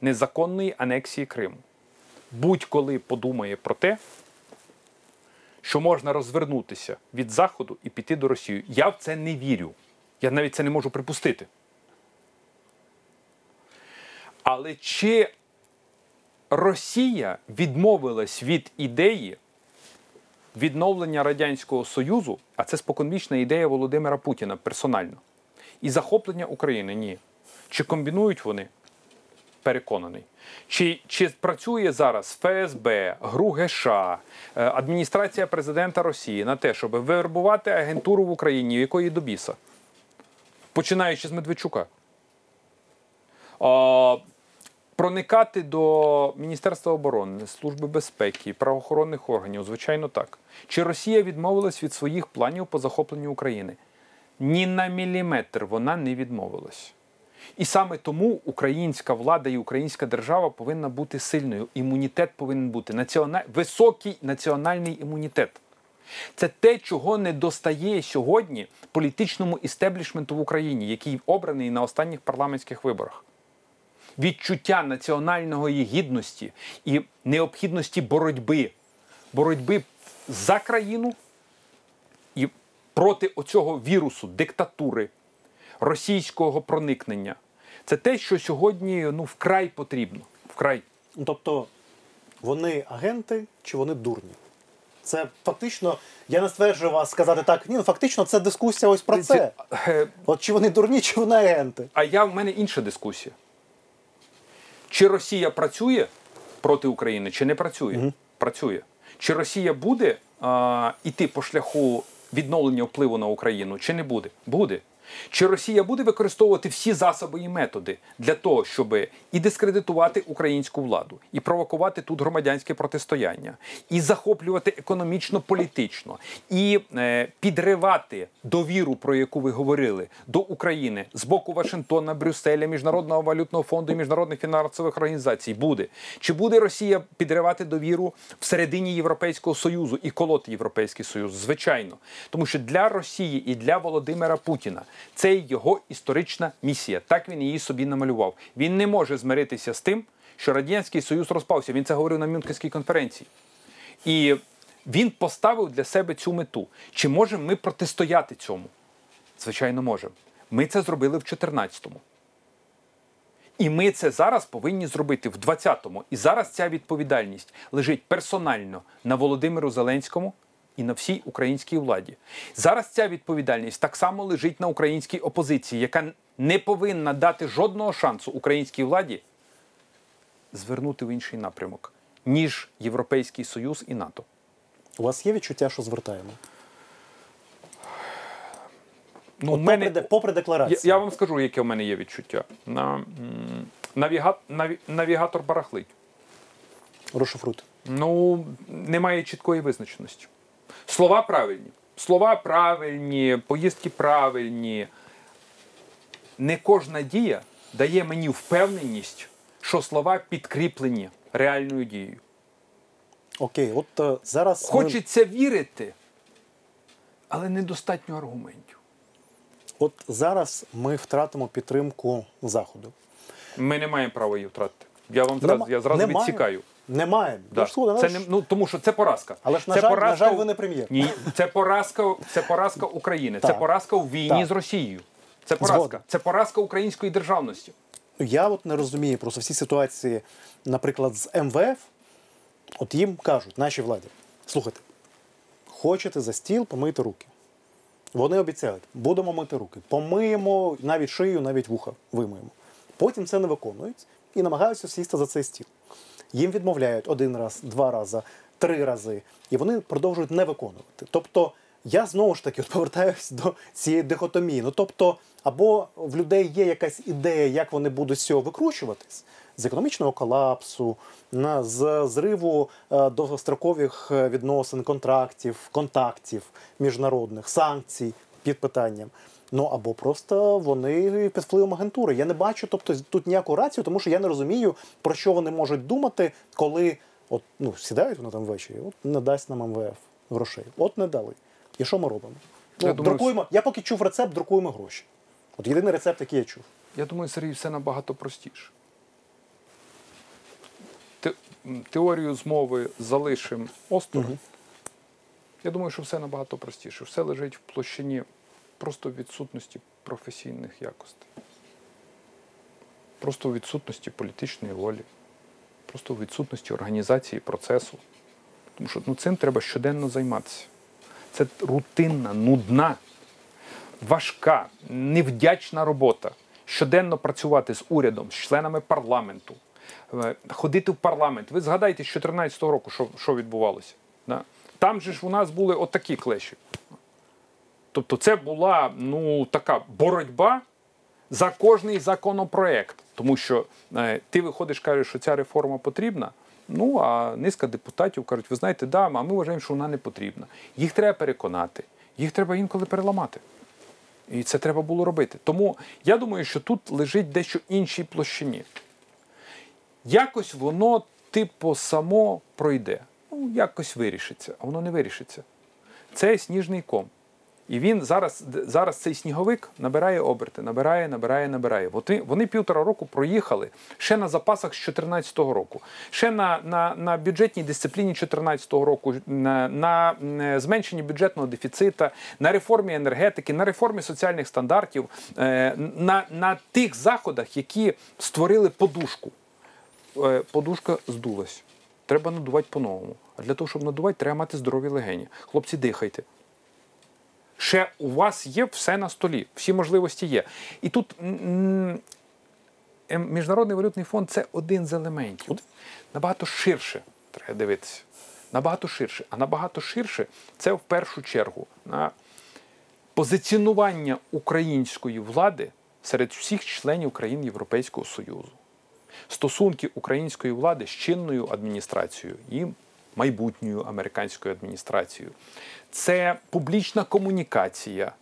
незаконної анексії Криму. Будь-коли подумає про те, що можна розвернутися від Заходу і піти до Росії. Я в це не вірю. Я навіть це не можу припустити. Але чи Росія відмовилась від ідеї відновлення Радянського Союзу, а це споконвічна ідея Володимира Путіна персонально, і захоплення України? Ні. Чи комбінують вони? Переконаний. Чи, чи працює зараз ФСБ, ГРУ ГШ, е, адміністрація президента Росії на те, щоб вербувати агентуру в Україні, в якої до біса? Починаючи з Медведчука. А, проникати до Міністерства оборони, Служби безпеки, правоохоронних органів, звичайно, так. Чи Росія відмовилась від своїх планів по захопленню України? Ні на міліметр вона не відмовилась. І саме тому українська влада і українська держава повинна бути сильною. Імунітет повинен бути національ... високий національний імунітет. Це те, чого не достає сьогодні політичному істеблішменту в Україні, який обраний на останніх парламентських виборах. Відчуття національної гідності і необхідності боротьби, боротьби за країну і проти оцього вірусу, диктатури, російського проникнення. Це те, що сьогодні ну, вкрай потрібно. Вкрай. Ну, Тобто вони агенти чи вони дурні? Це фактично, я не стверджую вас сказати так. Ні, ну фактично це дискусія ось про це. Е, От чи вони дурні, чи вони агенти. А я в мене інша дискусія. Чи Росія працює проти України, чи не працює? Працює. Чи Росія буде а, іти по шляху відновлення впливу на Україну, чи не буде? Буде. Чи Росія буде використовувати всі засоби і методи для того, щоб і дискредитувати українську владу, і провокувати тут громадянське протистояння, і захоплювати економічно-політично, і е, підривати довіру, про яку ви говорили, до України з боку Вашингтона, Брюсселя, Міжнародного валютного фонду і міжнародних фінансових організацій? Буде чи буде Росія підривати довіру всередині Європейського союзу і колоти Європейський Союз? Звичайно, тому що для Росії і для Володимира Путіна це його історична місія. Так він її собі намалював. Він не може змиритися з тим, що радянський союз розпався. Він це говорив на Мюнхенській конференції. І він поставив для себе цю мету. Чи можемо ми протистояти цьому? Звичайно, можемо. Ми це зробили в 14-му. І ми це зараз повинні зробити в 20-му. І зараз ця відповідальність лежить персонально на Володимиру Зеленському і на всій українській владі. Зараз ця відповідальність так само лежить на українській опозиції, яка не повинна дати жодного шансу українській владі звернути в інший напрямок, ніж Європейський Союз і НАТО. У вас є відчуття, що звертаємо? Ну, От мене- попри, де- попри Я, декларацію. я вам скажу, яке в мене є відчуття. На, навіга, наві, навігатор барахлить. Розшифруйте. Ну, немає чіткої визначеності. Слова правильні. Слова правильні, поїздки правильні. Не кожна дія дає мені впевненість, що слова підкріплені реальною дією. Окей, от е, зараз ми, Хочеться вірити, але недостатньо аргументів. от зараз ми втратимо підтримку заходу. Ми не маємо права її втратити. Я вам Нема- зразу, я зразу немає. відсікаю. Немає. Да. Ж Це не, ну, тому що це поразка. Але ж, на це жаль- на жаль, ви не прем'єр. Ні, це поразка, це поразка України. Це поразка у війні Так. з Росією. Це поразка. Згоден. Це поразка української державності. Ну, Я от не розумію просто всі ситуації, наприклад, з МВФ. От їм кажуть, нашій владі, слухайте, хочете за стіл, помийте руки. Вони обіцяють, будемо мити руки, помиємо навіть шию, навіть вуха вимиємо. Потім це не виконують і намагаються сісти за цей стіл. Їм відмовляють один раз, два рази, три рази, і вони продовжують не виконувати. Тобто, я знову ж таки повертаюсь до цієї дихотомії. Ну тобто, або в людей є якась ідея, як вони будуть з цього викручуватись, з економічного колапсу, з зриву е, довгострокових е, відносин, контрактів, контактів міжнародних, санкцій під питанням. Ну або просто вони під впливом агентури. Я не бачу, тобто тут ніяку рацію, тому що я не розумію, про що вони можуть думати, коли от ну сідають вони там ввечері, от не дасть нам МВФ грошей. От не дали. І що ми робимо? Ну, Я думаю, друкуємо. Я поки чув рецепт, друкуємо гроші. От єдиний рецепт, який я чув. Я думаю, Сергій, все набагато простіше. м, теорію змови залишимо осторонь, я думаю, що все набагато простіше. Все лежить в площині просто в відсутності професійних якостей, просто у відсутності політичної волі, просто у відсутності організації процесу. Тому що ну, цим треба щоденно займатися. Це рутинна, нудна, важка, невдячна робота. Щоденно працювати з урядом, з членами парламенту, е, ходити в парламент. Ви згадайте з 2014 року, що, що відбувалося. Да? Там же ж у нас були отакі клеші. Тобто це була ну, така боротьба за кожний законопроект. Тому що е, ти виходиш, кажеш, що ця реформа потрібна. Ну а низка депутатів кажуть, ви знаєте, да, а ми вважаємо, що вона не потрібна. Їх треба переконати, їх треба інколи переламати. І це треба було робити. Тому я думаю, що тут лежить дещо іншій площині. Якось воно, типу, само пройде. Ну, якось вирішиться, а воно не вирішиться. Це сніжний ком. І він зараз, зараз цей сніговик набирає оберти, набирає, набирає, набирає. Вони, вони півтора року проїхали ще на запасах з 2014 року, ще на, на, на бюджетній дисципліні 2014 року, на, на е, зменшенні бюджетного дефіцита, на реформі енергетики, на реформі соціальних стандартів, е, на, на тих заходах, які створили подушку. Е, Подушка здулась. Треба надувати по-новому. А для того, щоб надувати, треба мати здорові легені. Хлопці, дихайте ще у вас є все на столі, всі можливості є. І тут м, м, Міжнародний валютний фонд це один з елементів. Набагато ширше треба дивитися. Набагато ширше. А набагато ширше це в першу чергу на позиціонування української влади серед всіх членів країн Європейського Союзу. Стосунки української влади з чинною адміністрацією і майбутньою американською адміністрацією. Це публічна комунікація.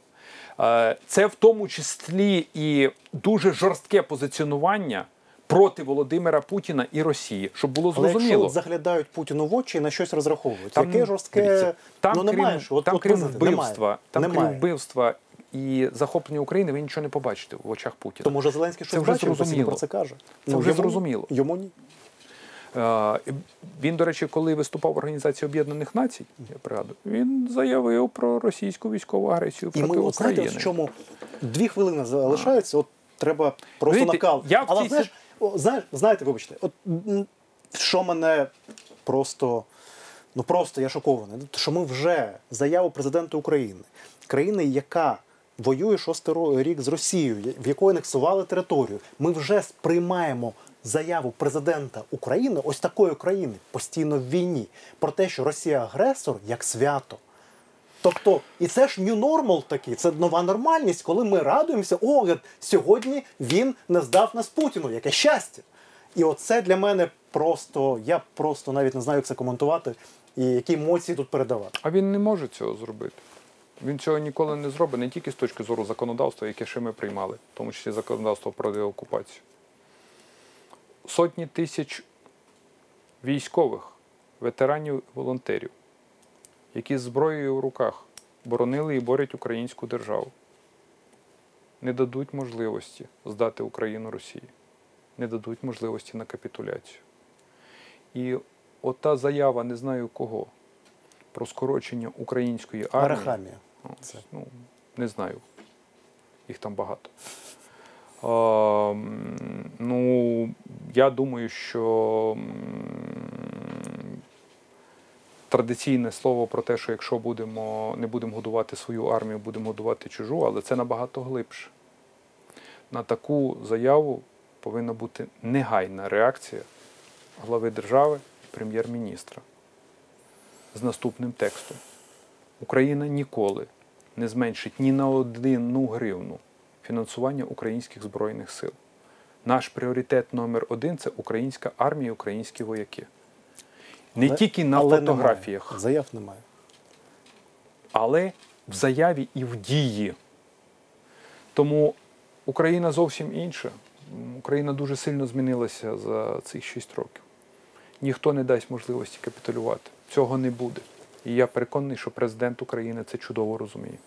Е, Це в тому числі і дуже жорстке позиціонування проти Володимира Путіна і Росії, щоб було Але якщо зрозуміло. заглядають Путіну в очі і на щось розраховують, Там, яке жорстке дивіться, там, ну крім, немає. От, там от крім вбивства, там немає. крім вбивства і захоплення України, ви нічого не побачите в очах Путіна. То може Зеленський щось бачив, зрозуміло. про це каже. Це вже йому, зрозуміло. Йому ні. Е, Він, до речі, коли виступав в Організації Об'єднаних Націй, я пригадую, він заявив про російську військову агресію І проти ми от знаєте, України. в чому дві хвилини залишаються, от треба просто Знаєте, накал. я Але цій знаєш, знаєш, знаєте, вибачте, от що мене просто, ну просто я шокований, що ми вже заяву президента України, країни, яка воює шостий рік з Росією, в якої анексували територію, ми вже сприймаємо. Заяву президента України, ось такої країни, постійно в війні, про те, що Росія агресор як свято. Тобто, і це ж new normal такий, це нова нормальність, коли ми радуємося, о, сьогодні він не здав нас Путіну, яке щастя. І оце для мене просто, я просто навіть не знаю, як це коментувати і які емоції тут передавати. А він не може цього зробити. Він цього ніколи не зробить, не тільки з точки зору законодавства, яке ще ми приймали, в тому числі законодавство про деокупацію. Сотні тисяч військових, ветеранів, волонтерів, які з зброєю в руках боронили і борють українську державу, не дадуть можливості здати Україну Росії, не дадуть можливості на капітуляцію. І ота заява, не знаю кого, про скорочення української армії. Арахамія. Ну, Ну, не знаю. Їх там багато. М, ну, я думаю, що традиційне слово про те, що якщо будемо, не будемо годувати свою армію, будемо годувати чужу, але це набагато глибше. На таку заяву повинна бути негайна реакція глави держави, прем'єр-міністра з наступним текстом. Україна ніколи не зменшить ні на одну гривну фінансування українських збройних сил. Наш пріоритет номер один це українська армія, і українські вояки. Не Але- тільки на але фотографіях, Немає. Заяв немає. але в заяві і в дії. Тому Україна зовсім інша. Україна дуже сильно змінилася за цих 6 років. Ніхто не дасть можливості капітулювати. Цього не буде. І я переконаний, що президент України це чудово розуміє.